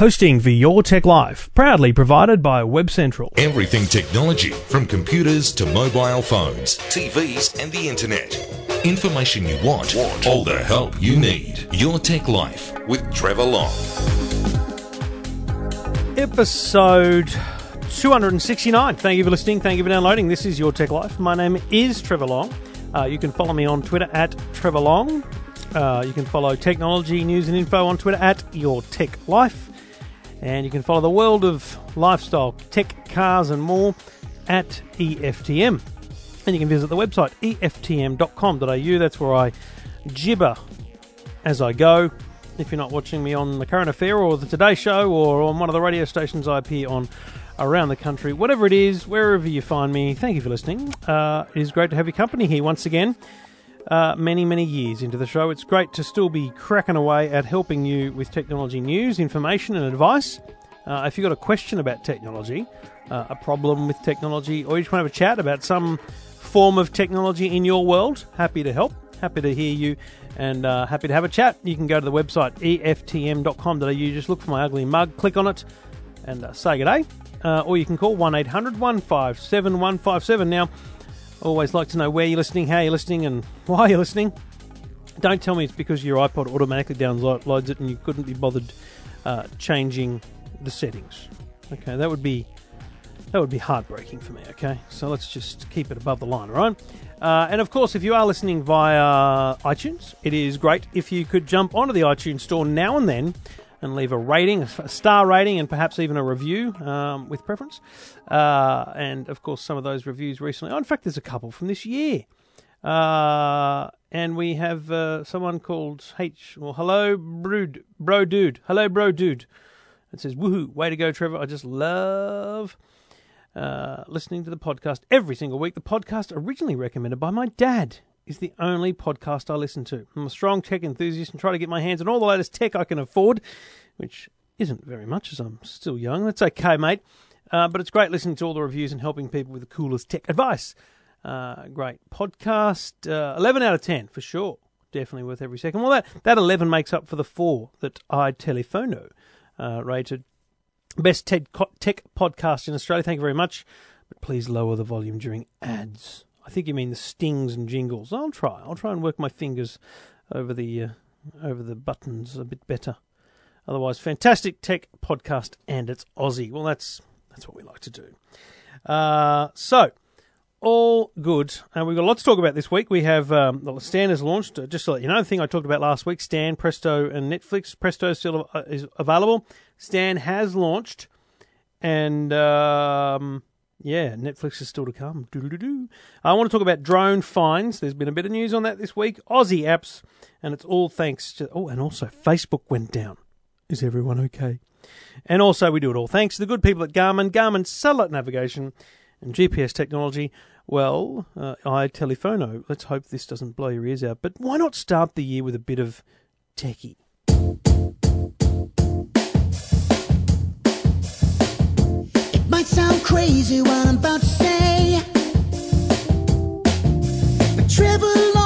Hosting for Your Tech Life, proudly provided by Web Central. Everything technology, from computers to mobile phones, TVs, and the internet. Information you want, all the help you need. Your Tech Life with Trevor Long. Episode 269. Thank you for listening. Thank you for downloading. This is Your Tech Life. My name is Trevor Long. Uh, you can follow me on Twitter at Trevor Long. Uh, you can follow technology news and info on Twitter at Your Tech Life. And you can follow the world of lifestyle, tech, cars, and more at EFTM. And you can visit the website eftm.com.au. That's where I gibber as I go. If you're not watching me on the current affair or the Today Show or on one of the radio stations I appear on around the country, whatever it is, wherever you find me, thank you for listening. Uh, it is great to have your company here once again. Uh, many, many years into the show. It's great to still be cracking away at helping you with technology news, information, and advice. Uh, if you've got a question about technology, uh, a problem with technology, or you just want to have a chat about some form of technology in your world, happy to help. Happy to hear you and uh, happy to have a chat. You can go to the website eftm.com.au, just look for my ugly mug, click on it, and uh, say good day. Uh, or you can call 1 800 157 157. Now, always like to know where you're listening, how you're listening, and why you're listening. Don't tell me it's because your iPod automatically downloads it and you couldn't be bothered uh, changing the settings. Okay, that would be that would be heartbreaking for me. Okay, so let's just keep it above the line, right? Uh, and of course, if you are listening via iTunes, it is great if you could jump onto the iTunes store now and then and leave a rating, a star rating, and perhaps even a review um, with preference. Uh, and of course, some of those reviews recently. Oh, in fact, there's a couple from this year. Uh, and we have uh, someone called H. Well, hello, brood, bro, dude. Hello, bro, dude. It says, "Woohoo! Way to go, Trevor! I just love." Uh, listening to the podcast every single week. The podcast originally recommended by my dad is the only podcast I listen to. I'm a strong tech enthusiast and try to get my hands on all the latest tech I can afford, which isn't very much as I'm still young. That's okay, mate. Uh, but it's great listening to all the reviews and helping people with the coolest tech advice. Uh, great podcast. Uh, 11 out of 10 for sure. Definitely worth every second. Well, that, that 11 makes up for the four that iTelefono uh, rated Best tech podcast in Australia. Thank you very much. But please lower the volume during ads. I think you mean the stings and jingles. I'll try. I'll try and work my fingers over the uh, over the buttons a bit better. Otherwise, fantastic tech podcast and it's Aussie. Well, that's that's what we like to do. Uh, so, all good. And we've got a lot to talk about this week. We have um, Stan has launched. Uh, just to let you know, the thing I talked about last week: Stan, Presto, and Netflix. Presto still uh, is available. Stan has launched, and um, yeah, Netflix is still to come. Doo-doo-doo. I want to talk about drone finds. There's been a bit of news on that this week. Aussie apps, and it's all thanks to. Oh, and also Facebook went down. Is everyone okay? And also, we do it all thanks to the good people at Garmin, Garmin Satellite Navigation, and GPS technology. Well, uh, iTelefono. Let's hope this doesn't blow your ears out. But why not start the year with a bit of techie? Might sound crazy what I'm about to say. But Trevor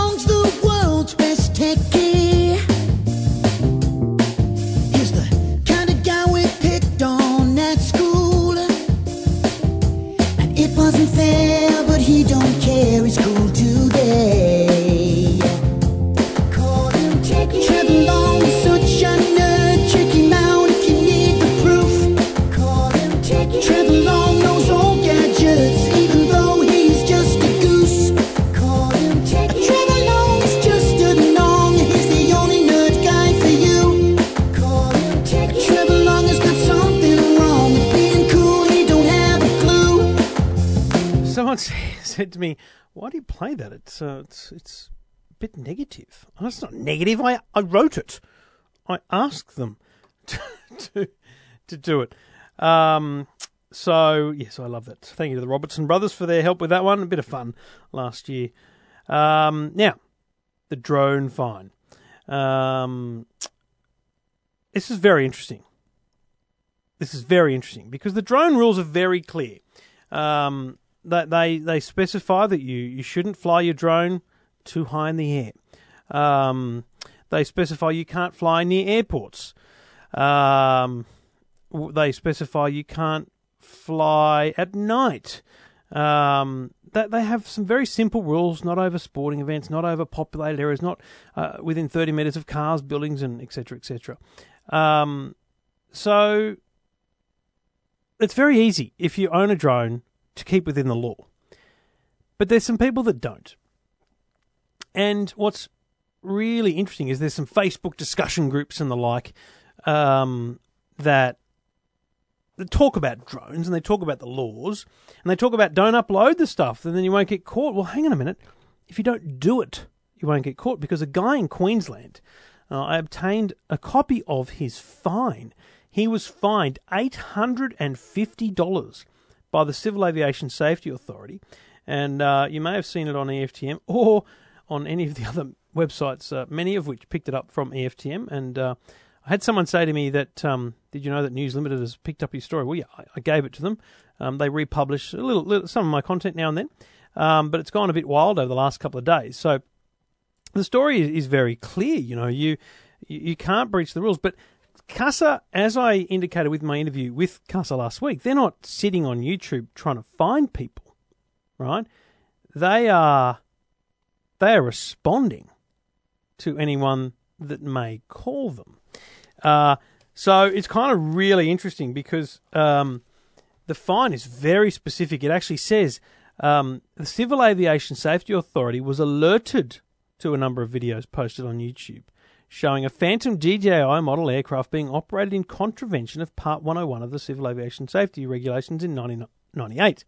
said to me, "Why do you play that? It's uh, it's it's a bit negative." Oh, it's not negative. I I wrote it. I asked them to to, to do it. Um, so yes, I love that. Thank you to the Robertson brothers for their help with that one. A bit of fun last year. Um, now, the drone fine. Um, this is very interesting. This is very interesting because the drone rules are very clear. Um, that they they specify that you, you shouldn't fly your drone too high in the air. Um, they specify you can't fly near airports. Um, they specify you can't fly at night. Um, that they have some very simple rules: not over sporting events, not over populated areas, not uh, within 30 meters of cars, buildings, and etc. etc. Um, so it's very easy if you own a drone to keep within the law. But there's some people that don't. And what's really interesting is there's some Facebook discussion groups and the like um, that, talk about drones and they talk about the laws and they talk about don't upload the stuff and then you won't get caught. Well, hang on a minute. If you don't do it, you won't get caught because a guy in Queensland, uh, I obtained a copy of his fine. He was fined $850 by the Civil Aviation Safety Authority. And uh, you may have seen it on EFTM or on any of the other websites, uh, many of which picked it up from EFTM. And uh, I had someone say to me that, um, did you know that News Limited has picked up your story? Well, yeah, I, gave it to them. Um, they republish a little, little, some of my content now and then, um, but it's gone a bit wild over the last couple of days. So the story is, is very clear. You know, you you can't breach the rules, but CASA, as I indicated with my interview with CASA last week, they're not sitting on YouTube trying to find people, right? They are they are responding to anyone that may call them. Uh, so it's kind of really interesting because um, the fine is very specific. It actually says um, the Civil Aviation Safety Authority was alerted to a number of videos posted on YouTube showing a Phantom DJI model aircraft being operated in contravention of Part 101 of the Civil Aviation Safety Regulations in 1998.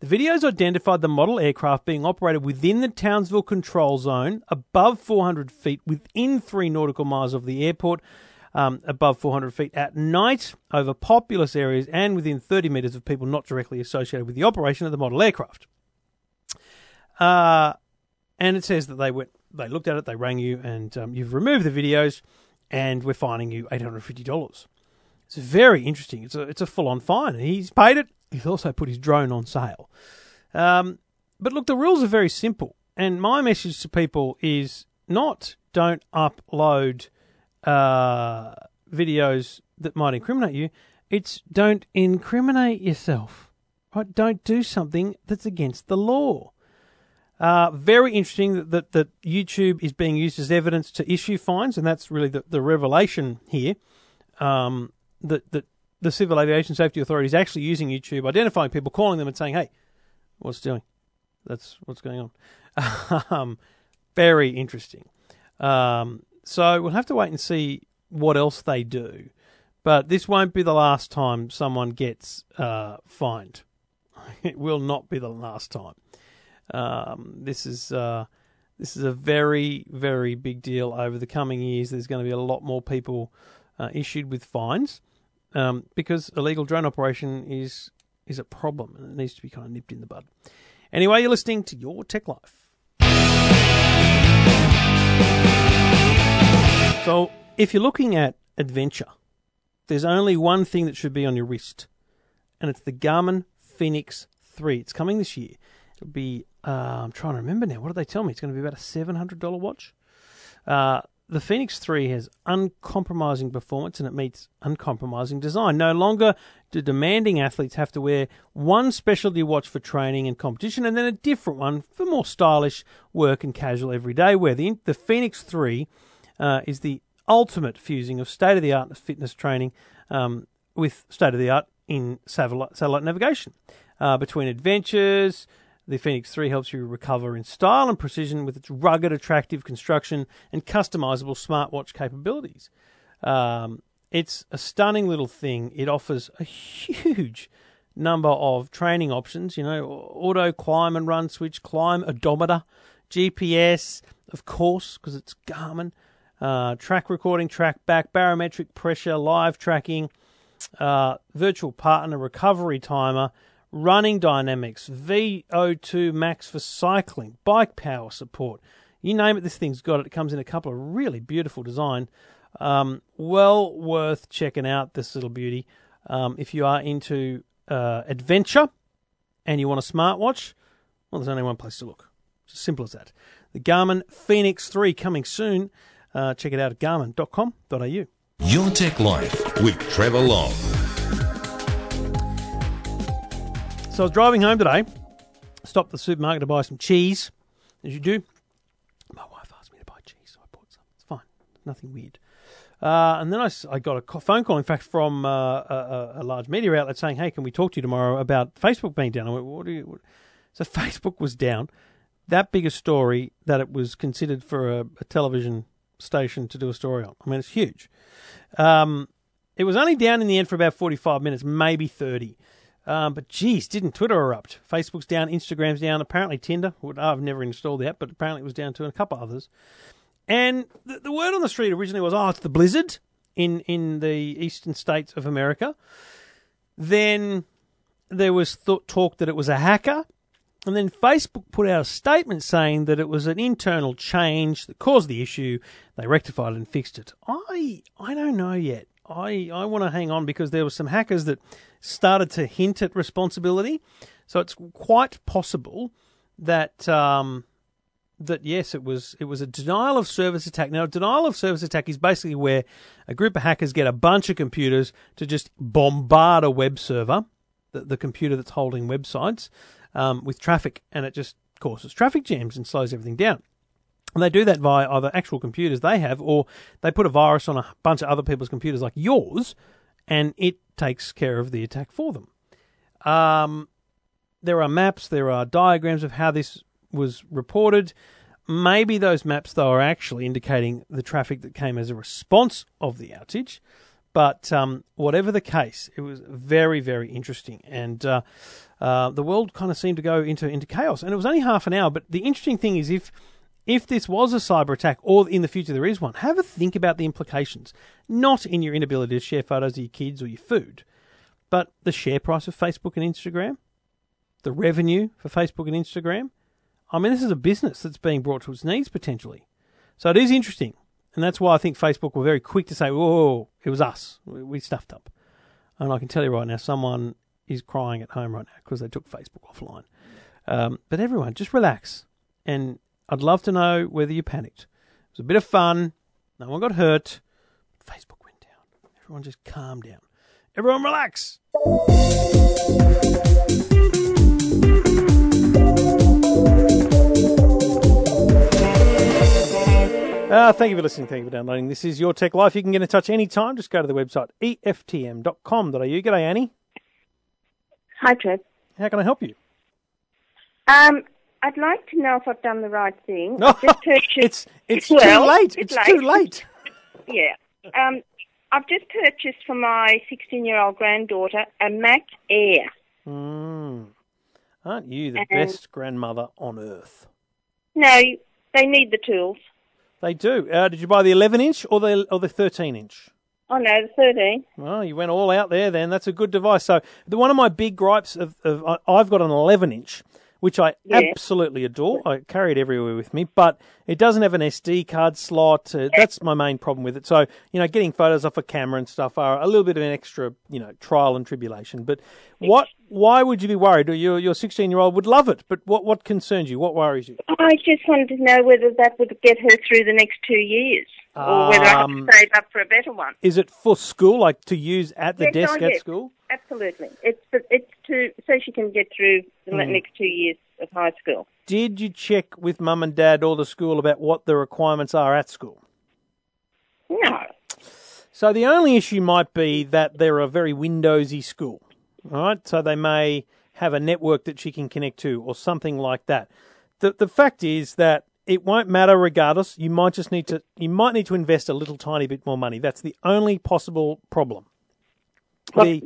The videos identified the model aircraft being operated within the Townsville control zone, above 400 feet, within three nautical miles of the airport, um, above 400 feet at night, over populous areas, and within 30 metres of people not directly associated with the operation of the model aircraft. Uh, and it says that they went, they looked at it, they rang you, and um, you've removed the videos, and we're fining you $850. It's very interesting. It's a it's a full on fine. He's paid it. He's also put his drone on sale. Um, but look, the rules are very simple. And my message to people is not don't upload uh, videos that might incriminate you. It's don't incriminate yourself. Right? Don't do something that's against the law. Uh, very interesting that, that, YouTube is being used as evidence to issue fines, and that's really the, the revelation here. Um, that, that the Civil Aviation Safety Authority is actually using YouTube, identifying people, calling them, and saying, "Hey, what's doing? That's what's going on." um, very interesting. Um, so we'll have to wait and see what else they do. But this won't be the last time someone gets uh, fined. It will not be the last time. Um, this is uh, this is a very very big deal over the coming years. There's going to be a lot more people uh, issued with fines um, because illegal drone operation is is a problem and it needs to be kind of nipped in the bud. Anyway, you're listening to Your Tech Life. So, if you're looking at adventure, there's only one thing that should be on your wrist, and it's the Garmin Fenix 3. It's coming this year. It'll be, uh, I'm trying to remember now. What did they tell me? It's going to be about a $700 watch. Uh, the Fenix 3 has uncompromising performance and it meets uncompromising design. No longer do demanding athletes have to wear one specialty watch for training and competition and then a different one for more stylish work and casual everyday wear. The, the Fenix 3 uh, is the ultimate fusing of state of the art fitness training um, with state of the art in satellite, satellite navigation. Uh, between adventures, the Fenix 3 helps you recover in style and precision with its rugged, attractive construction and customizable smartwatch capabilities. Um, it's a stunning little thing. It offers a huge number of training options, you know, auto climb and run switch, climb odometer, GPS, of course, because it's Garmin, uh, track recording, track back, barometric pressure, live tracking, uh, virtual partner recovery timer, running dynamics, VO2 max for cycling, bike power support. You name it, this thing's got it. It comes in a couple of really beautiful design. Um, well worth checking out this little beauty. Um, if you are into uh, adventure and you want a smartwatch, well, there's only one place to look. It's as simple as that. The Garmin Fenix 3 coming soon. Uh, check it out at garmin.com.au. Your Tech Life with Trevor Long. So I was driving home today, stopped at the supermarket to buy some cheese, as you do. My wife asked me to buy cheese, so I bought some. It's fine, nothing weird. Uh, and then I got a phone call, in fact, from uh, a, a, large media outlet saying, "Hey, can we talk to you tomorrow about Facebook being down?" I went, "What do you?" What? So Facebook was down. That big a story that it was considered for a, a television station to do a story on. I mean, it's huge. Um, it was only down in the end for about 45 minutes, maybe 30. Um, but geez, didn't Twitter erupt? Facebook's down, Instagram's down, apparently Tinder. I've never installed that, but apparently it was down to a couple others. And the, the word on the street originally was, oh, it's the blizzard in, in the eastern states of America. Then there was th- talk that it was a hacker. And then Facebook put out a statement saying that it was an internal change that caused the issue. They rectified and fixed it. I I don't know yet. I, I want to hang on because there were some hackers that started to hint at responsibility. So it's quite possible that um, that yes, it was it was a denial of service attack. Now, a denial of service attack is basically where a group of hackers get a bunch of computers to just bombard a web server, the, the computer that's holding websites, um, with traffic, and it just causes traffic jams and slows everything down. And they do that via either actual computers they have, or they put a virus on a bunch of other people's computers like yours, and it takes care of the attack for them. Um, there are maps, there are diagrams of how this was reported. Maybe those maps, though, are actually indicating the traffic that came as a response of the outage. But um, whatever the case, it was very, very interesting. And uh, uh, the world kind of seemed to go into, into chaos. And it was only half an hour. But the interesting thing is, if if this was a cyber attack, or in the future there is one, have a think about the implications. Not in your inability to share photos of your kids or your food, but the share price of Facebook and Instagram, the revenue for Facebook and Instagram. I mean, this is a business that's being brought to its knees potentially. So it is interesting. And that's why I think Facebook were very quick to say, whoa, it was us. We stuffed up. And I can tell you right now, someone is crying at home right now because they took Facebook offline. Um, but everyone, just relax. And I'd love to know whether you panicked. It was a bit of fun. No one got hurt. Facebook went down. Everyone just calm down. Everyone relax. Uh, thank you for listening. Thank you for downloading. This is Your Tech Life. You can get in touch anytime. Just go to the website eftm.com.au. G'day, Annie. Hi, Trev. How can I help you? Um, I'd like to know if I've done the right thing. No, I've just purchased. it's it's Well, too late. it's It's too late. Yeah. Um, I've just purchased for my 16-year-old granddaughter a Mac Air. Mm. Aren't you the And- best grandmother on earth? No, they need the tools. They do. Uh, did you buy the 11 inch or the or the 13 inch? Oh no, the 13. Well, you went all out there. Then that's a good device. So the one of my big gripes of, of I've got an 11 inch, which I Yeah. absolutely adore. I carry it everywhere with me, but it doesn't have an SD card slot. Uh, that's my main problem with it. So you know, getting photos off a camera and stuff are a little bit of an extra, you know, trial and tribulation. But what? Why would you be worried? Your your 16 year old would love it, but what what concerns you? What worries you? I just wanted to know whether that would get her through the next two years, or whether I have Um, save up for a better one. Is it for school, like to use at the Yes, desk at school? Absolutely, it's it's to so she can get through the Hmm. next two years of high school. Did you check with mum and dad or the school about what the requirements are at school? No. So the only issue might be that they're a very Windowsy school, all right? So they may have a network that she can connect to or something like that. The the fact is that it won't matter regardless. You might just need to you might need to invest a little tiny bit more money. That's the only possible problem. The-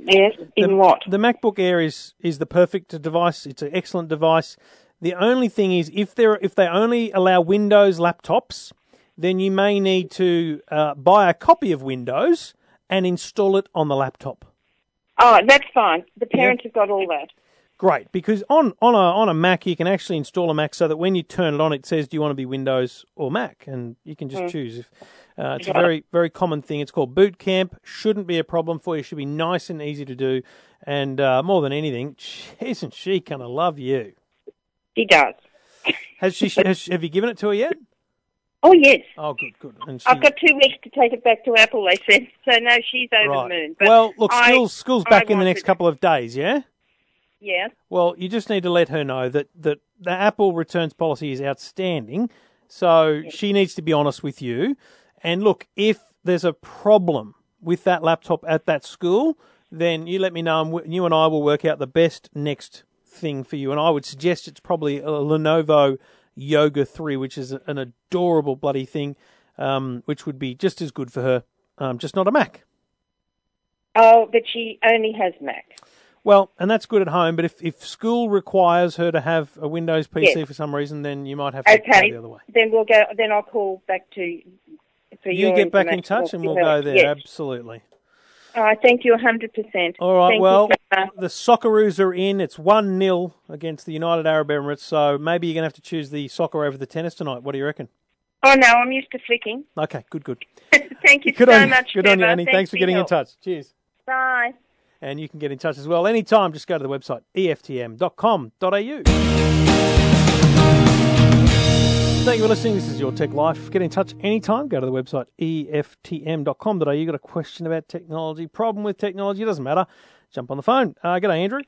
in the, what? The MacBook Air is is the perfect device. It's an excellent device. The only thing is, if they if they only allow Windows laptops, then you may need to uh, buy a copy of Windows and install it on the laptop. Oh, that's fine. The parents have got all that. Great, because on on a on a Mac you can actually install a Mac so that when you turn it on, it says, "Do you want to be Windows or Mac?" and you can just choose. If uh, it's a very very common thing. It's called Boot Camp. Shouldn't be a problem for you. Should be nice and easy to do. And uh, more than anything, isn't she gonna love you? She does. Has she? Has, have you given it to her yet? Oh, yes. Oh, good, good. And she, I've got two weeks to take it back to Apple, they said. So, no, she's over right. the moon. Well, look, I- school's back in the next couple of days. Yeah. Yes. Well, you just need to let her know that, that the Apple returns policy is outstanding. So she needs to be honest with you. And look, if there's a problem with that laptop at that school, then you let me know, and you and I will work out the best next thing for you. And I would suggest it's probably a Lenovo Yoga 3, which is an adorable bloody thing, um, which would be just as good for her, um, just not a Mac. Oh, but she only has Mac. Well, and that's good at home, but if, if school requires her to have a Windows PC Yes. for some reason, then you might have to go Okay. the other way. Then we'll go. Then I'll call back to. For You your get back in touch and we'll go there. Yes. Absolutely. All right. Thank you. hundred percent. All right. Thank well, the Socceroos are in. It's 1 0 against the United Arab Emirates, so maybe you're going to have to choose the soccer over the tennis tonight. What do you reckon? oh no, I'm used to flicking. Okay, good, good. Thank you Good so on much. Good on you, Annie. Thanks for your getting in touch. Cheers. Bye. And you can get in touch as well anytime. Just go to the website eftm.com.au. Thank you for listening. This is Your Tech Life. Get in touch anytime. Go to the website eftm.com.au. You've got a question about technology, problem with technology, it doesn't matter. Jump on the phone. Uh, g'day, Andrew.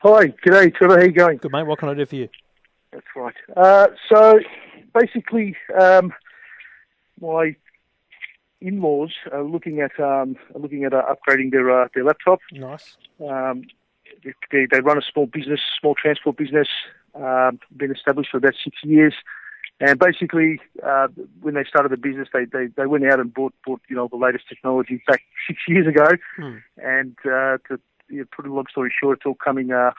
Hi, g'day, Trevor. How are you going? Good, mate. What can I do for you? That's right. Uh, so basically, um, my in-laws are looking at um, are looking at uh, upgrading their uh, their laptop. Nice. Um, they, they run a small business, small transport business. Um, been established for about six years, and basically, uh, when they started the business, they, they, they went out and bought bought you know the latest technology back six years ago, Hmm. and uh, to you know, put a long story short, it's all coming, uh,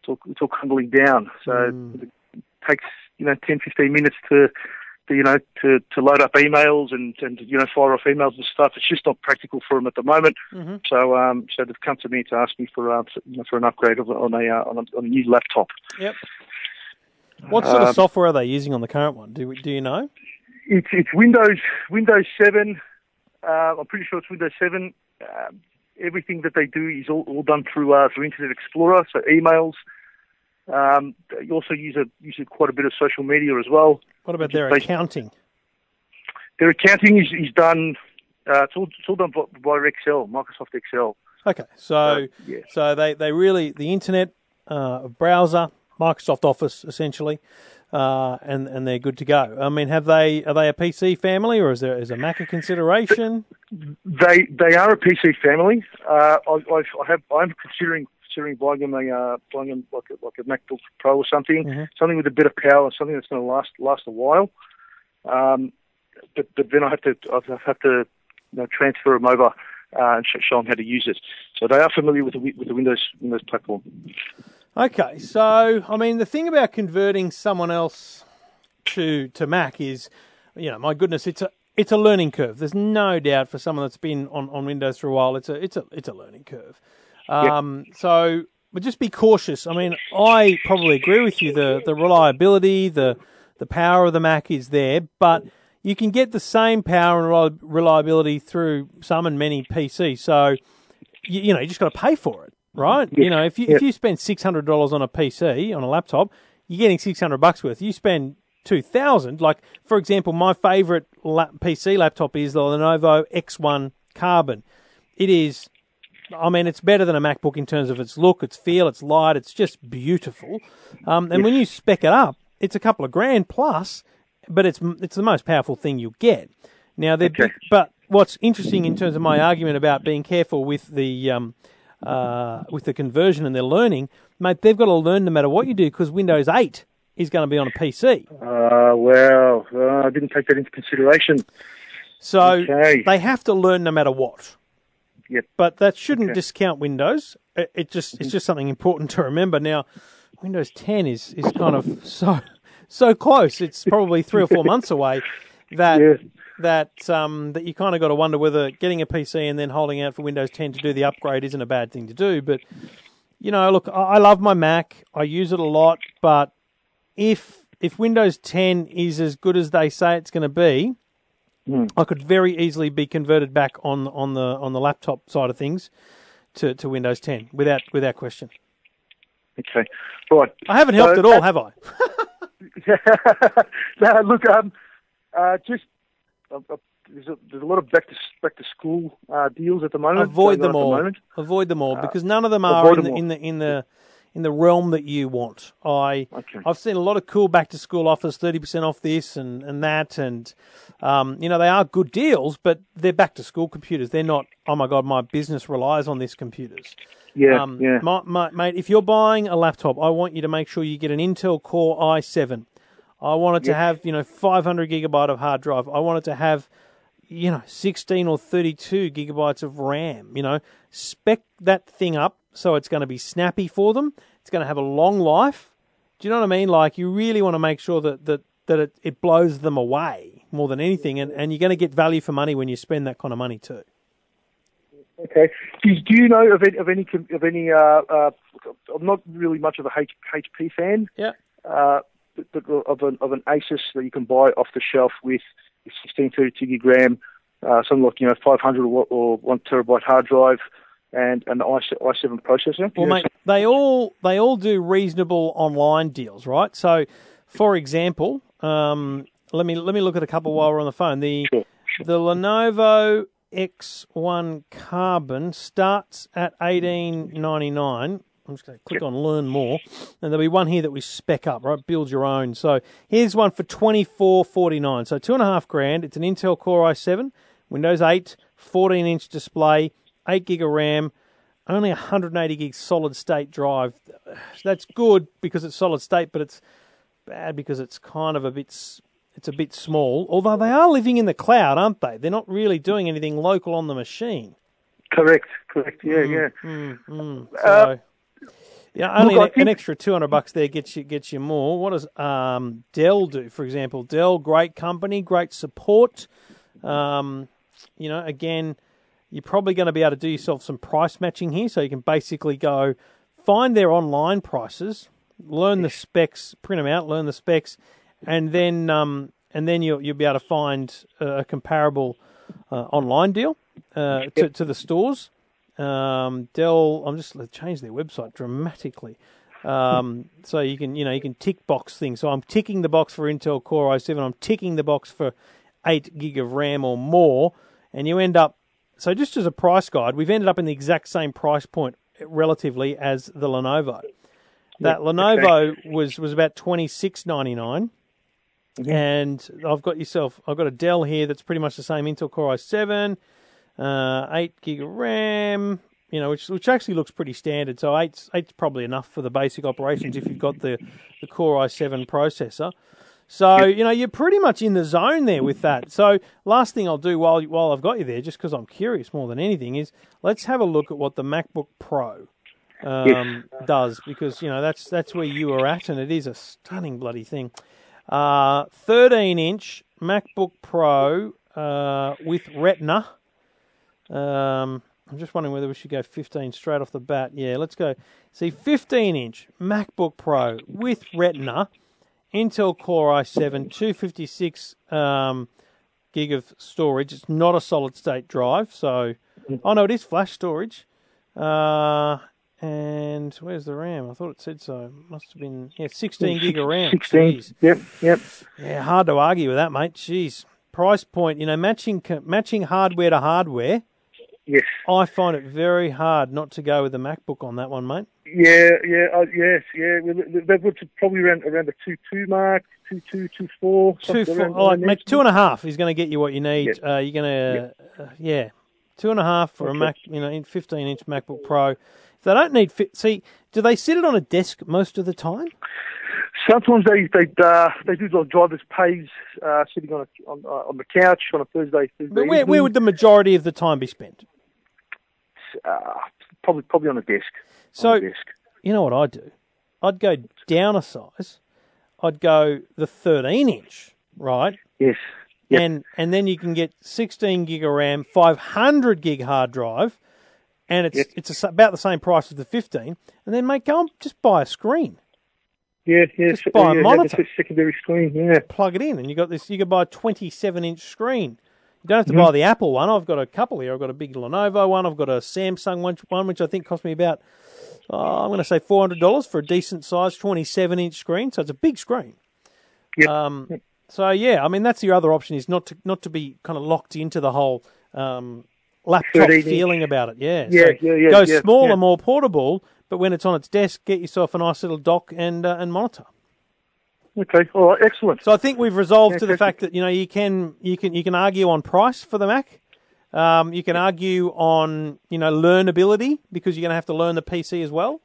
it's all, it's all crumbling down. So Hmm. it takes you know 10, 15 minutes to, to you know to, to load up emails and, and you know fire off emails and stuff. It's just not practical for them at the moment. Mhm. So um, so they've come to me to ask me for uh, for, you know, for an upgrade of, on a uh, on a on a new laptop. Yep. What sort of Um, software are they using on the current one? Do, do you know? It's it's Windows Windows seven. Uh, I'm pretty sure it's Windows seven. Um, everything that they do is all, all done through uh, through Internet Explorer, so emails. Um, they also use a use quite a bit of social media as well. What about their basi- accounting? Their accounting is, is done. Uh, it's all it's all done by, by Excel, Microsoft Excel. Okay, so yeah. so they, they really the internet uh, browser, Microsoft Office essentially, uh, and and they're good to go. I mean, have they are they a PC family or is there is a Mac a consideration? They they are a PC family. Uh, I, I have I'm considering considering buying them a uh, buying them like a, like a MacBook Pro or something, Mhm. something with a bit of power, something that's going to last last a while. Um, but but then I have to I have to you know, transfer them over uh, and show them how to use it. So they are familiar with the with the Windows Windows platform. Okay, so I mean, the thing about converting someone else to to Mac is, you know, my goodness, it's a it's a learning curve. There's no doubt for someone that's been on, on Windows for a while, it's a it's a it's a learning curve. Um, So, but just be cautious. I mean, I probably agree with you. The the reliability, the the power of the Mac is there, but you can get the same power and reliability through some and many PCs. So, you, you know, you just got to pay for it, right? You know, if you if you spend six hundred dollars on a PC on a laptop, you're getting six hundred bucks worth. You spend two thousand. Like for example, my favorite lap, PC laptop is the Lenovo X1 Carbon. It is. I mean, it's better than a MacBook in terms of its look, its feel, its light. It's just beautiful. Um, and when you spec it up, it's a couple of grand plus, but it's it's the most powerful thing you'll get. Now, they're but what's interesting in terms of my argument about being careful with the um, uh, with the conversion and their learning, mate, they've got to learn no matter what you do because Windows 8 is going to be on a PC. Uh, well, uh, I didn't take that into consideration. So Okay. they have to learn no matter what. Yep. But that shouldn't Okay. discount Windows. It, it just it's just something important to remember. Now, Windows 10 is, is kind of so so close. It's probably three or four months away. That Yeah. That um, that you kind of got to wonder whether getting a PC and then holding out for Windows 10 to do the upgrade isn't a bad thing to do. But you know, look, I love my Mac. I use it a lot, but if if Windows 10 is as good as they say it's going to be, I could very easily be converted back on on the on the laptop side of things to, to Windows 10 without without question. Okay, right. I haven't helped So at all, that- have I? no, look, um, uh, just uh, uh, there's a, there's a lot of back to back to school uh, deals at the moment. Avoid them at the all. Avoid them all because none of them are in them the, in the in the in the realm that you want. I Okay. I've seen a lot of cool back to school offers, thirty percent off this and and that, and um, you know they are good deals, but they're back to school computers. They're not. Oh my god, my business relies on this computers. Yeah, Um, yeah. my, my, mate, if you're buying a laptop, I want you to make sure you get an Intel Core i7. I want it to have, you know, 500 gigabyte of hard drive. I want it to have, you know, 16 or 32 gigabytes of RAM. You know, spec that thing up so it's going to be snappy for them. It's going to have a long life. Do you know what I mean? Like, you really want to make sure that, that, that it, it blows them away more than anything. And, and you're going to get value for money when you spend that kind of money too. Okay. Do, do you know of any of any of any? Uh, uh, I'm not really much of a H, HP fan. Yeah. Uh, of an of an Asus that you can buy off the shelf with 16, 32 gig RAM, uh, something like you know 500 or, or one terabyte hard drive, and an i i7 processor. Well, mate, they all they all do reasonable online deals, right? So, for example, um, let me let me look at a couple while we're on the phone. The Sure, the Lenovo X1 Carbon starts at eighteen ninety nine. I'm just going to click on Learn More, and there'll be one here that we spec up, right? Build your own. So here's one for twenty four forty nine. So two and a half grand. It's an Intel Core i7, Windows 8, 14 inch display, eight gig of RAM, only 180 gig solid state drive. That's good because it's solid state, but it's bad because it's kind of a bit it's a bit small. Although they are living in the cloud, aren't they? They're not really doing anything local on the machine. Correct. Correct. Yeah. Mm. Yeah. Mm, mm. Uh, so, yeah, only look, an, an extra 200 bucks there gets you gets you more. What does um, Dell do, for example? Dell, great company, great support. Um, you know, again, you're probably going to be able to do yourself some price matching here, so you can basically go find their online prices, learn the specs, print them out, learn the specs, and then um, and then you'll you'll be able to find a comparable uh, online deal uh, to to the stores. Um, Dell, I'm just they changed their website dramatically. Um, so you can you know you can tick box things. So I'm ticking the box for Intel Core i7. I'm ticking the box for eight gig of RAM or more, and you end up. So just as a price guide, we've ended up in the exact same price point relatively as the Lenovo. That Lenovo was was about twenty six ninety nine. And I've got yourself. I've got a Dell here that's pretty much the same Intel Core i7, uh, eight gig of RAM. You know, which which actually looks pretty standard. So eight's eight's probably enough for the basic operations if you've got the the Core i7 processor. So you know you're pretty much in the zone there with that. So last thing I'll do while while I've got you there, just because I'm curious more than anything, is let's have a look at what the MacBook Pro um, does because you know that's that's where you are at, and it is a stunning bloody thing. Uh, 13 inch MacBook Pro uh, with Retina. Um, I'm just wondering whether we should go 15 straight off the bat. Yeah, let's go. See, 15 inch MacBook Pro with Retina, Intel Core i7, 256 um, gig of storage. It's not a solid state drive, so oh no, it is flash storage. Uh, and where's the RAM? I thought it said so. Must have been yeah, 16 gig of RAM. 16. Jeez. Yep. Yep. Yeah, hard to argue with that, mate. Jeez, price point. You know, matching matching hardware to hardware. Yes. I find it very hard not to go with the MacBook on that one, mate. Yeah, yeah, uh, yes, yeah. That would probably around around the two two mark, two two two four. Two, four, oh, there. mate, two and a half is going to get you what you need. Yeah. Uh, you're going to, uh, yeah, two and a half for a Mac, you know, 15 inch MacBook Pro. If they don't need fit, see, do they sit it on a desk most of the time? Sometimes they they uh, they do like driver's pays uh, sitting on a, on, uh, on the couch on a Thursday. Thursday But where, where would the majority of the time be spent? Uh, probably probably on a desk. So, a desk. you know what I'd do? I'd go down a size. I'd go the 13 inch, right? Yes. Yep. And and then you can get 16 gig of RAM, 500 gig hard drive, and it's Yep. it's a about the same price as the 15. And then mate, go and just buy a screen, Yeah, yeah. Just buy a yeah, monitor. a secondary screen. Yeah. plug it in, and you got this. You can buy a 27 inch screen. You don't have to Mm-hmm. buy the Apple one. I've got a couple here. I've got a big Lenovo one. I've got a Samsung one, one which I think cost me about. Uh, I'm going to say four hundred dollars for a decent size 27 inch screen. So it's a big screen. Yep. Um, so yeah, I mean that's your other option is not to not to be kind of locked into the whole um, laptop 13 inch. feeling about it. Yeah, Yeah, so yeah, yeah, Go yeah, smaller, yeah. more portable, but when it's on its desk, get yourself a nice little dock and uh, and monitor. Okay, all right, excellent. So I think we've resolved to the fact that you know you can you can you can argue on price for the Mac. Um, you can argue on you know learnability because you're going to have to learn the PC as well,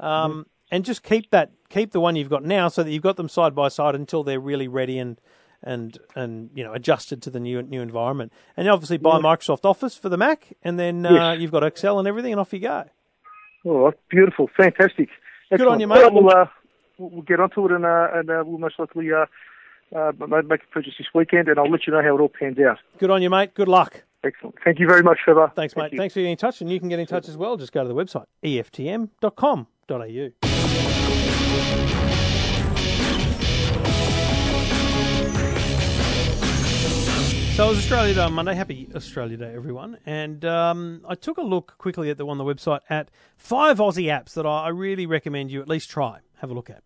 um, and just keep that keep the one you've got now so that you've got them side by side until they're really ready and and and you know adjusted to the new new environment. And obviously buy Microsoft Office for the Mac, and then uh, Yes. you've got Excel and everything, and off you go. All right, beautiful, fantastic. Excellent. on you, mate. We'll, uh, we'll get onto it and, uh, and uh, we'll most likely uh, uh, make a purchase this weekend, and I'll let you know how it all pans out. Good on you, mate. Good luck. Excellent. Thank you very much, Trevor. Thanks, Thank mate. you. Thanks for getting in touch, and you can get in touch as well. Just go to the website eftm.com.au. So it was Australia Day on Monday. Happy Australia Day, everyone. And um, I took a look quickly at the on the website at five Aussie apps that I really recommend you at least try. Have a look at.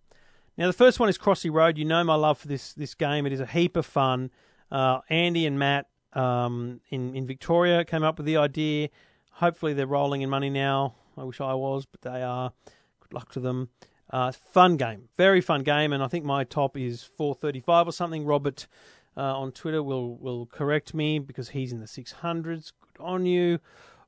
Now, the first one is Crossy Road. You know my love for this this game. It is a heap of fun. Uh, Andy and Matt um, in in Victoria came up with the idea. Hopefully, they're rolling in money now. I wish I was, but they are. Good luck to them. Uh, fun game, very fun game, and I think my top is 435 or something. Robert uh, on Twitter will will correct me because he's in the 600s. Good on you.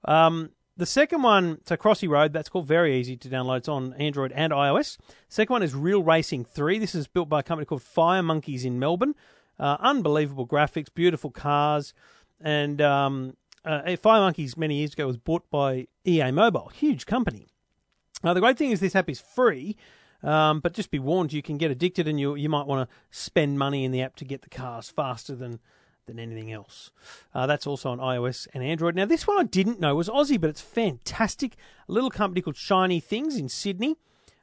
Um, the second one, so Crossy Road, that's called very easy to download. It's on Android and iOS. Second one is Real Racing 3. This is built by a company called Firemonkeys in Melbourne. Uh, unbelievable graphics, beautiful cars, and um, uh, Firemonkeys many years ago was bought by EA Mobile, huge company. Now, the great thing is this app is free, um, but just be warned, you can get addicted and you, you might want to spend money in the app to get the cars faster than, than anything else. Uh, that's also on iOS and Android. Now, this one I didn't know was Aussie, but it's fantastic. A little company called Shiny Things in Sydney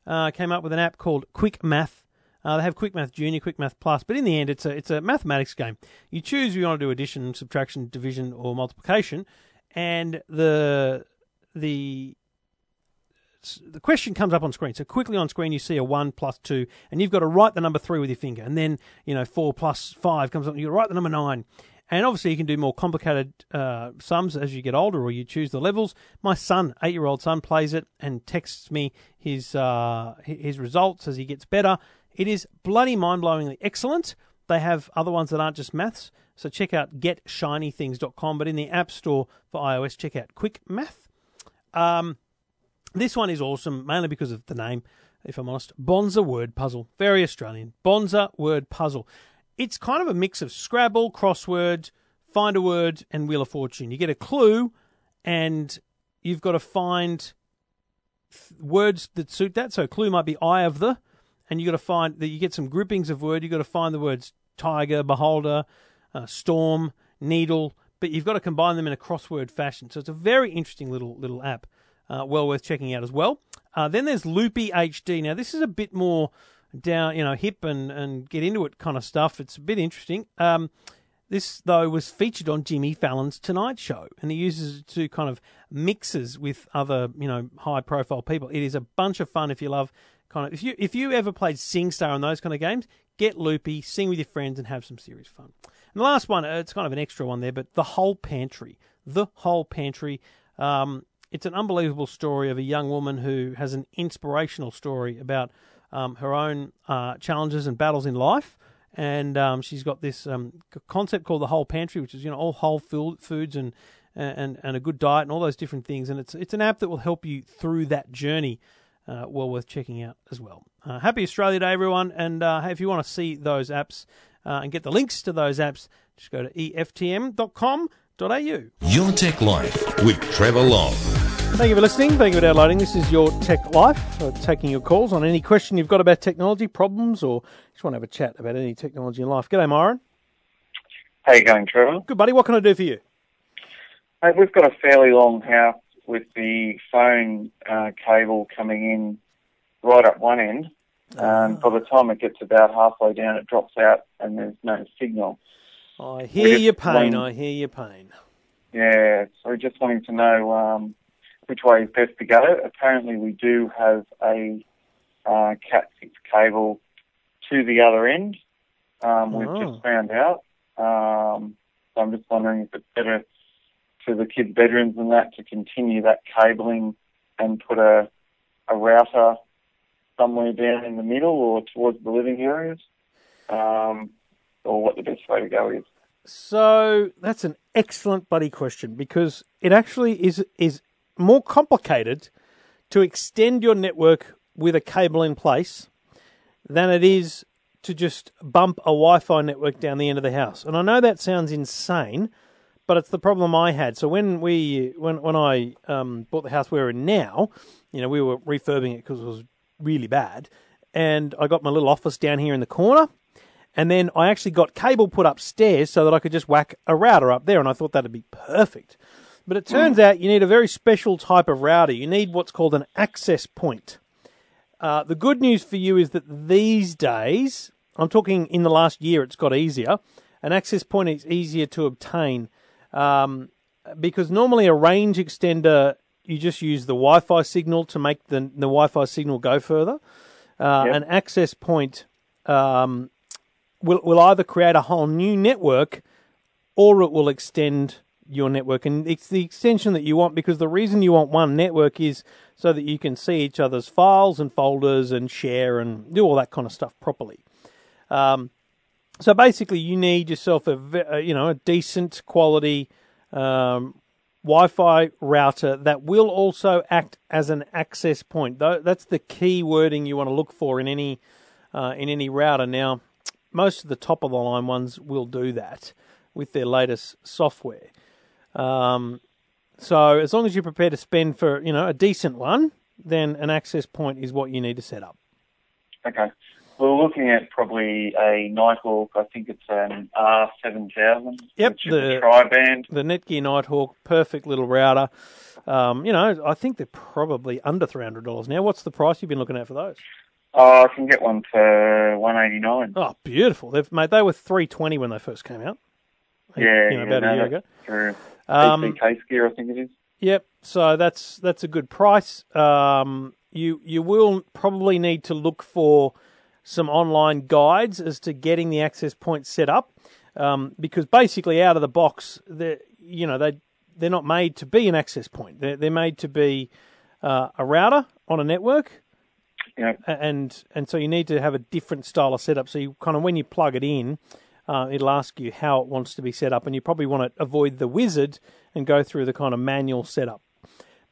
uh, came up with an app called Quick Math. Uh, they have Quick Math Junior, Quick Math Plus, but in the end, it's a it's a mathematics game. You choose you want to do addition, subtraction, division, or multiplication, and the the the question comes up on screen. So quickly on screen, you see a one plus two, and you've got to write the number three with your finger, and then you know four plus five comes up. and You write the number nine, and obviously you can do more complicated uh, sums as you get older, or you choose the levels. My son, eight-year-old son, plays it and texts me his uh, his results as he gets better. It is bloody mind-blowingly excellent. They have other ones that aren't just maths. So check out getshinythings.com. But in the App Store for iOS, check out Quick Math. Um, this one is awesome, mainly because of the name, if I'm honest. Bonza Word Puzzle. Very Australian. Bonza Word Puzzle. It's kind of a mix of Scrabble, crossword, find a word, and Wheel of Fortune. You get a clue, and you've got to find th- words that suit that. So, clue might be eye of the, and you've got to find that you get some groupings of word. You've got to find the words tiger, beholder, uh, storm, needle, but you've got to combine them in a crossword fashion. So it's a very interesting little little app, uh, well worth checking out as well. Uh, then there's Loopy HD. Now this is a bit more down, you know, hip and and get into it kind of stuff. It's a bit interesting. Um, this though was featured on Jimmy Fallon's Tonight Show, and he uses it to kind of mixes with other you know high profile people. It is a bunch of fun if you love kind of if you if you ever played SingStar and those kind of games, get loopy, sing with your friends, and have some serious fun. And the last one, uh, it's kind of an extra one there, but the whole pantry, the whole pantry. Um, it's an unbelievable story of a young woman who has an inspirational story about um, her own uh, challenges and battles in life. And um, she's got this um, concept called the whole pantry, which is you know all whole fu- foods and and and a good diet and all those different things. And it's it's an app that will help you through that journey. Uh, well worth checking out as well. Uh, happy Australia Day, everyone! And uh, hey, if you want to see those apps uh, and get the links to those apps, just go to E eftm.com.au. Your Tech Life with Trevor Long. Thank you for listening. Thank you for downloading. This is your Tech Life. Uh, taking your calls on any question you've got about technology, problems, or just want to have a chat about any technology in life. G'day, Myron. How you going, Trevor? Good, buddy. What can I do for you? Hey, we've got a fairly long house with the phone uh, cable coming in right up one end. And by the time it gets about halfway down, it drops out and there's no signal. I hear your pain. wanting- I hear your pain. Yeah, so we're just wanting to know um, which way is best to go. Apparently, we do have a uh, Cat 6 cable to the other end. Um, we've Oh. just found out. Um, so I'm just wondering if it's better to the kids' bedrooms and that to continue that cabling and put a a router somewhere down in the middle or towards the living areas, um, or what the best way to go is. So that's an excellent buddy question because it actually is is more complicated to extend your network with a cable in place than it is to just bump a Wi-Fi network down the end of the house. And I know that sounds insane, but it's the problem I had. So when we when when I um, bought the house we're in now, you know, we were refurbing it because it was really bad, and I got my little office down here in the corner. And then I actually got cable put upstairs so that I could just whack a router up there, and I thought that'd be perfect. But it turns out you need a very special type of router. You need what's called an access point. Uh, the good news for you is that these days, I'm talking in the last year, it's got easier. An access point is easier to obtain um, because normally a range extender, you just use the Wi Fi signal to make the, the Wi Fi signal go further. Uh, Yep. An access point um, will, will either create a whole new network or it will extend your network. And it's the extension that you want because the reason you want one network is so that you can see each other's files and folders and share and do all that kind of stuff properly. Um, so basically, you need yourself a you know a decent quality um, Wi-Fi router that will also act as an access point. That's the key wording you want to look for in any uh, in any router. Now, most of the top of the line ones will do that with their latest software. Um, so as long as you're prepared to spend for you know a decent one, then an access point is what you need to set up. Okay. We're looking at probably a Nighthawk. I think it's an R7000. Yep, the- tri-band. the Netgear Nighthawk, perfect little router. Um, you know, I think they're probably under three hundred dollars now. What's the price you've been looking at for those? Oh, I can get one for 189. Oh, beautiful! They've made they were three twenty when they first came out. yeah, you know, yeah, about no, a year ago. Through Um, case gear, I think it is. Yep. So that's that's a good price. Um, you you will probably need to look for some online guides as to getting the access point set up, um, because basically out of the box, they you know they they're not made to be an access point. They're they're made to be uh, a router on a network, Yeah. and and so you need to have a different style of setup. So you kind of when you plug it in, uh, it'll ask you how it wants to be set up, and you probably want to avoid the wizard and go through the kind of manual setup.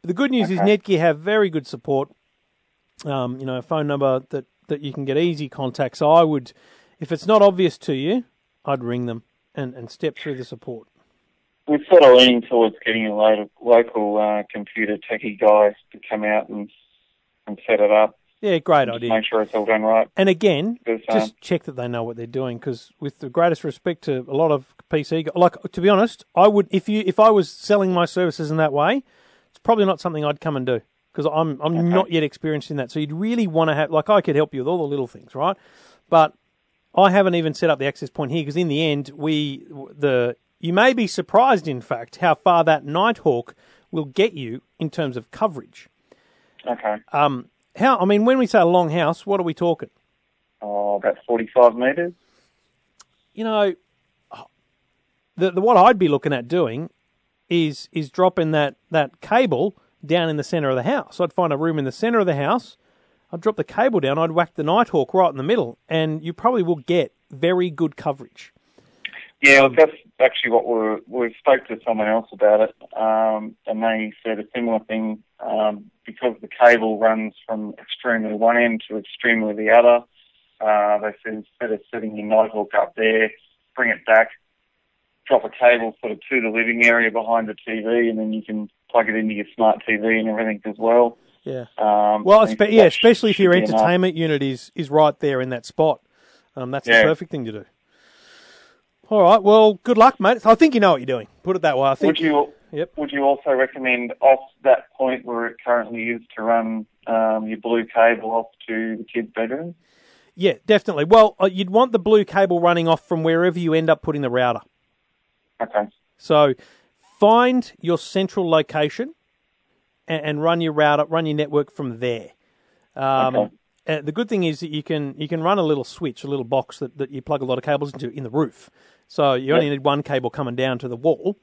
But the good news is Netgear have very good support. Um, you know, a phone number that that you can get easy contact. So I would, if it's not obvious to you, I'd ring them and, and step through the support. We're sort of leaning towards getting a local, local uh, computer techie guy to come out and, and set it up. Yeah, great idea. make sure it's all done right. And again, um, just check that they know what they're doing. Because with the greatest respect to a lot of PC, like to be honest, I would if you if I was selling my services in that way, it's probably not something I'd come and do because I'm I'm not yet experienced in that. So you'd really want to have like I could help you with all the little things, right? But I haven't even set up the access point here because in the end, we the you may be surprised, in fact, how far that Nighthawk will get you in terms of coverage. Okay. Um, how I mean, when we say a long house, what are we talking? Oh, about 45 metres. you know, the, the what I'd be looking at doing is is dropping that, that cable down in the center of the house. I'd find a room in the center of the house. I'd drop the cable down. I'd whack the Nighthawk right in the middle, and you probably will get very good coverage. Yeah, well, that's actually what we we spoke to someone else about it, um, and they said a similar thing. Um, because the cable runs from extremely one end to extremely the other, uh, they said instead of setting your Nighthawk up there, bring it back, drop a cable sort of to the living area behind the TV, and then you can plug it into your smart TV and everything as well. Yeah. Um, Well, that yeah, especially if your enough. entertainment unit is is right there in that spot. Um, that's Yeah. the perfect thing to do. All right. Well, good luck, mate. I think you know what you're doing. Put it that way. I think. Would you Yep. would you also recommend off that point where it currently is to run um, your blue cable off to the kids' bedroom? Yeah, definitely. Well, uh, you'd want the blue cable running off from wherever you end up putting the router. Okay. So find your central location and, and run your router, run your network from there. Um, Okay. uh, the good thing is that you can you can run a little switch, a little box that, that you plug a lot of cables into in the roof. So you only Yep. need one cable coming down to the wall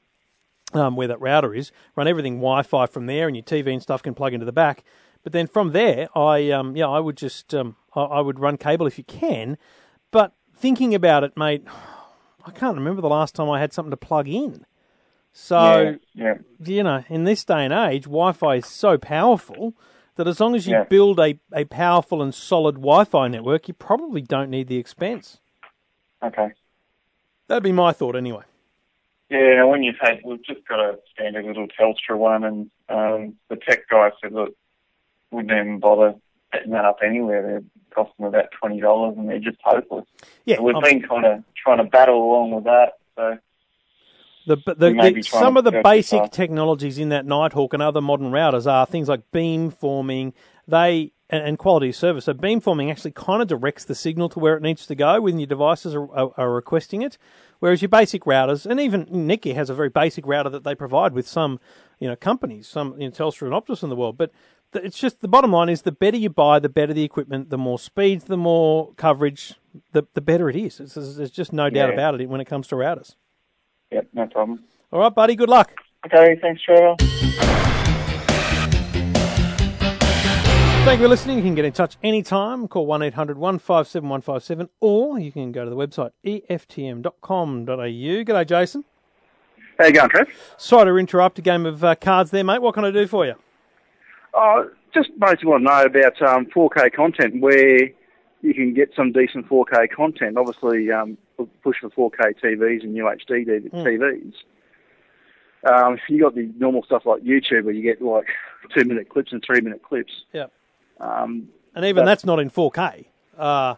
um, where that router is. Run everything Wi-Fi from there, and your TV and stuff can plug into the back. But then from there, I um, yeah, I would just um, I, I would run cable if you can. But thinking about it, mate, I can't remember the last time I had something to plug in. So yeah, you know, in this day and age, Wi-Fi is so powerful that as long as you Yeah. build a, a powerful and solid Wi-Fi network, you probably don't need the expense. Okay. That'd be my thought anyway. Yeah, when you've had, we've just got a standard little Telstra one, and um, the tech guy said, look, wouldn't even bother setting that up anywhere. They're costing about twenty dollars, and they're just hopeless. Yeah, So we've um, been kind of trying to battle along with that. So The, the, the, some of the basic technologies in that Nighthawk and other modern routers are things like beamforming. They and, and quality of service. So beamforming actually kind of directs the signal to where it needs to go when your devices are, are, are requesting it. Whereas your basic routers, and even Netgear has a very basic router that they provide with some, you know, companies, some you know, Telstra and Optus in the world. But it's just the bottom line is the better you buy, the better the equipment, the more speeds, the more coverage, the the better it is. It's, there's just no doubt Yeah. about it when it comes to routers. yep, no problem. All right, buddy. Good luck. Okay, thanks, Trevor. Thank you for listening. You can get in touch anytime. Call 1 800 157 157 or you can go to the website eftm.com.au. G'day, Jason. How you going, Trev? Sorry to interrupt a game of uh, cards there, mate. What can I do for you? Oh, just basically want to know about um, 4K content, where you can get some decent 4K content. Obviously, um, push for 4K TVs and UHD TVs. Um, if you got the normal stuff like YouTube, where you get like two-minute clips and three-minute clips. Yep. Um, And even that's not in 4K. Uh,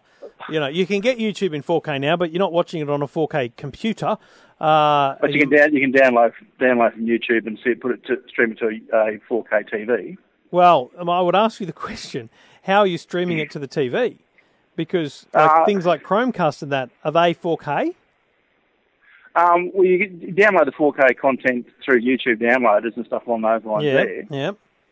you know, you can get YouTube in 4K now, but you're not watching it on a 4K computer. Uh, but you can down, you can download download from YouTube and see it, put it to stream it to a 4K TV. Well, um, I would ask you the question: How are you streaming it to the TV? Because like, Uh, things like Chromecast and that are they 4K? Um, well, you download the 4K content through YouTube downloaders and stuff along those lines Yeah, there. yeah.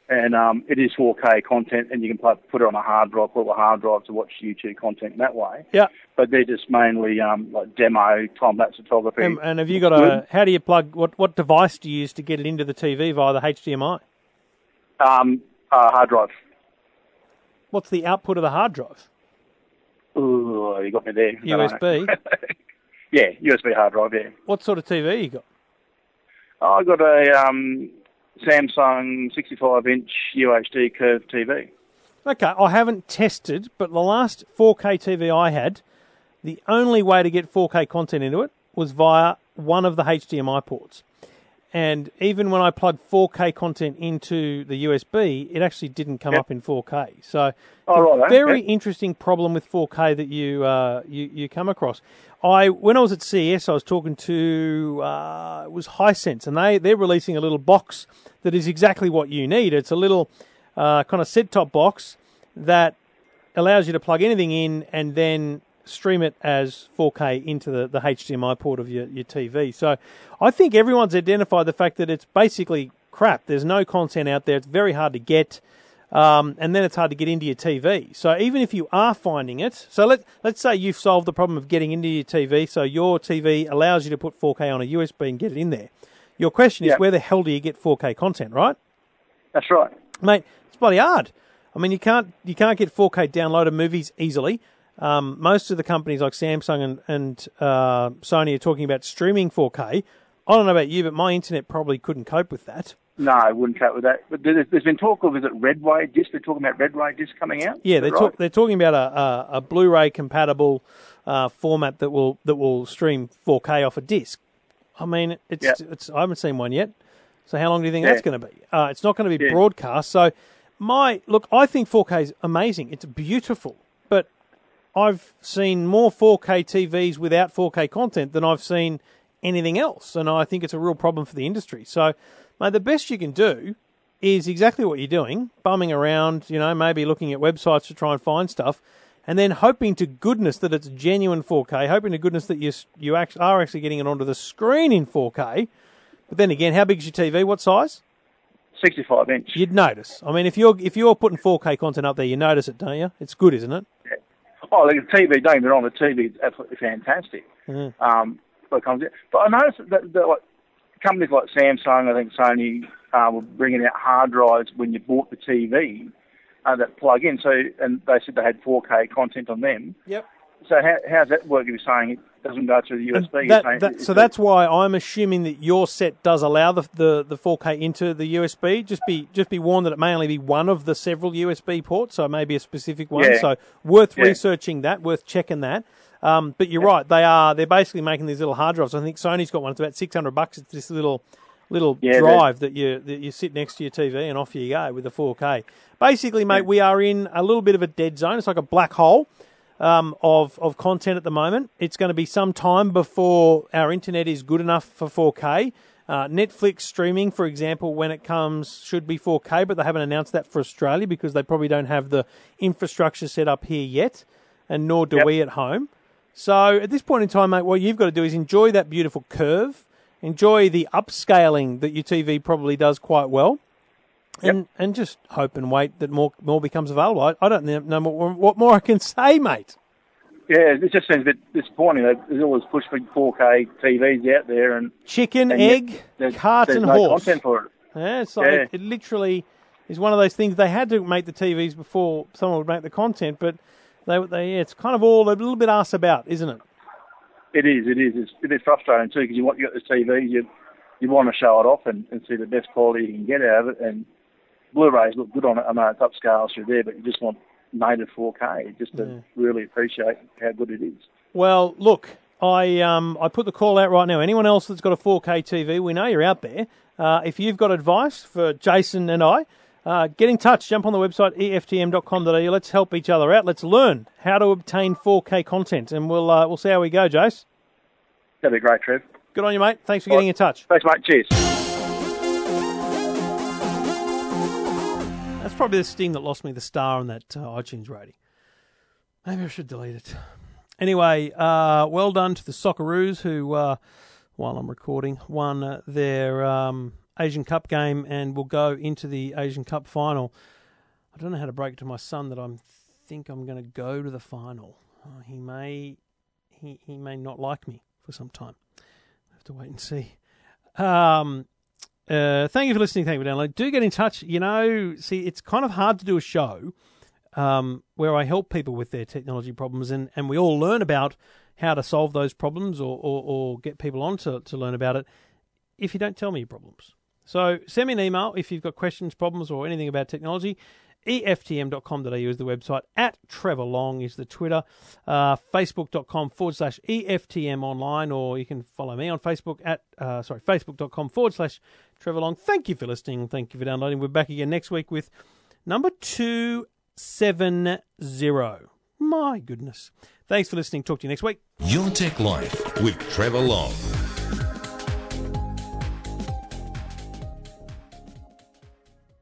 And um, it is 4K content, and you can put put it on a hard drive, put it on a hard drive to watch YouTube content that way. Yeah. But they're just mainly um, like demo, time lapse photography. And, and have you got a? How do you plug? What what device do you use to get it into the TV via the HDMI? um, uh, hard drive. What's the output of the hard drive? Ooh, you got me there. I don't know. USB. yeah, USB hard drive. Yeah. What sort of TV you got? I got a um, Samsung 65 inch UHD curved TV. Okay, I haven't tested, but the last 4K TV I had, the only way to get 4K content into it was via one of the HDMI ports. And even when I plugged 4K content into the USB, it actually didn't come Yep. up in 4K. So, Oh, a righto, very yep. interesting problem with 4K that you, uh, you you come across. I when I was at CES, I was talking to uh, it was Hisense, and they they're releasing a little box that is exactly what you need. It's a little uh, kind of set top box that allows you to plug anything in and then stream it as 4K into the, the HDMI port of your, your TV. So I think everyone's identified the fact that it's basically crap. There's no content out there. It's very hard to get. Um, and then it's hard to get into your TV. So even if you are finding it, so let let's say you've solved the problem of getting into your TV, so your TV allows you to put 4K on a USB and get it in there. Your question is, Yeah. where the hell do you get 4K content, right? That's right. mate, it's bloody hard. I mean, you can't you can't get 4K downloaded movies easily. Um, most of the companies like Samsung and and uh, Sony are talking about streaming 4K. I don't know about you, but my internet probably couldn't cope with that. No, I wouldn't cut with that. But there's, there's been talk of is it red Redway disc? They're talking about red Redway disc coming out. Yeah, they're that talk, they're talking about a, a, a Blu-ray compatible uh, format that will that will stream 4K off a disc. I mean, it's Yeah. it's I haven't seen one yet. So how long do you think Yeah. that's going to be? Uh, it's not going to be Yeah. broadcast. So my look, I think 4K is amazing. It's beautiful, I've seen more 4K TVs without 4K content than I've seen anything else, and I think it's a real problem for the industry. So, mate, the best you can do is exactly what you're doing, bumming around, you know, maybe looking at websites to try and find stuff, and then hoping to goodness that it's genuine 4K, hoping to goodness that you you act, are actually getting it onto the screen in 4K. But then again, how big is your TV? What size? 65 inch. You'd notice. I mean, if you're if you're putting 4K content up there, you notice it, don't you? It's good, isn't it? Oh, the TV, don't get me wrong, the TV is absolutely fantastic. Mm-hmm. Um, but, it comes in. but I noticed that, that like, companies like Samsung, I think Sony, uh, were bringing out hard drives when you bought the TV. uh, that plug in. So, and they said they had 4K content on them. Yep. So how how's that work? If you're saying it doesn't go through the USB, That- saying that- so that's why I'm assuming that your set does allow the, the, the 4K into the USB. Just be just be warned that it may only be one of the several USB ports, so maybe a specific one. Yeah. So worth Yeah. researching that, worth checking that. Um, but you're right, they are they're basically making these little hard drives. I think Sony's got one. It's about 600 bucks. It's this little little Yeah, drive that you that you sit next to your TV and off you go with the 4K. Basically, mate, we are in a little bit of a dead zone. It's like a black hole um, of of content at the moment. It's going to be some time before our internet is good enough for 4K. Uh, Netflix streaming, for example, when it comes, should be 4K, but they haven't announced that for Australia because they probably don't have the infrastructure set up here yet, and nor do Yep. we at home. So at this point in time, mate, what you've got to do is enjoy that beautiful curve, enjoy the upscaling that your TV probably does quite well, and and just hope and wait that more more becomes available. I, I don't know more, what more I can say, mate. yeah, it just seems a bit disappointing. There's always push for 4K TVs out there, and Chicken, and egg, there's, and no horse. content for it. Yeah, like Yeah. It, it literally is one of those things. They had to make the TVs before someone would make the content, but they they yeah, it's kind of all a little bit ass about, isn't it? It is, it is. It's, It's a bit frustrating too because you want you got this TV, you you want to show it off and, and see the best quality you can get out of it. And Blu-rays look good on it. I know it's upscale through there, but you just want native 4K just to really appreciate how good it is. Well, look, I um I put the call out right now. Anyone else that's got a 4K TV, we know you're out there. Uh, if you've got advice for Jason and I, uh, get in touch. Jump on the website eftm.com.au. Let's help each other out. Let's learn how to obtain 4K content, and we'll uh, we'll see how we go, Jace. That'd be great, Trev. Good on you, mate. Thanks for getting in touch. Thanks, mate. Cheers. That's probably the sting that lost me the star on that uh, iTunes rating. Maybe I should delete it. Anyway, uh, well done to the Socceroos who, uh, while I'm recording, won uh, their um, Asian Cup game and will go into the Asian Cup final. I don't know how to break it to my son that I think I'm going to go to the final. Uh, he may he, he may not like me for some time. have to wait and see. Um, uh, thank you for listening. Thank you for downloading. Do get in touch. You know, see, it's kind of hard to do a show um, where I help people with their technology problems, and, and we all learn about how to solve those problems or, or, or get people on to, to learn about it if you don't tell me your problems. So send me an email if you've got questions, problems, or anything about technology. EFTM.com.au is the website. At Trevor Long is the Twitter. Uh, Facebook.com forward slash EFTM online, or you can follow me on Facebook at, uh, sorry, Facebook.com forward slash Trevor Long. Thank you for listening. Thank you for downloading. We're back again next week with number 270. My goodness. Thanks for listening. Talk to you next week. Your Tech Life with Trevor Long.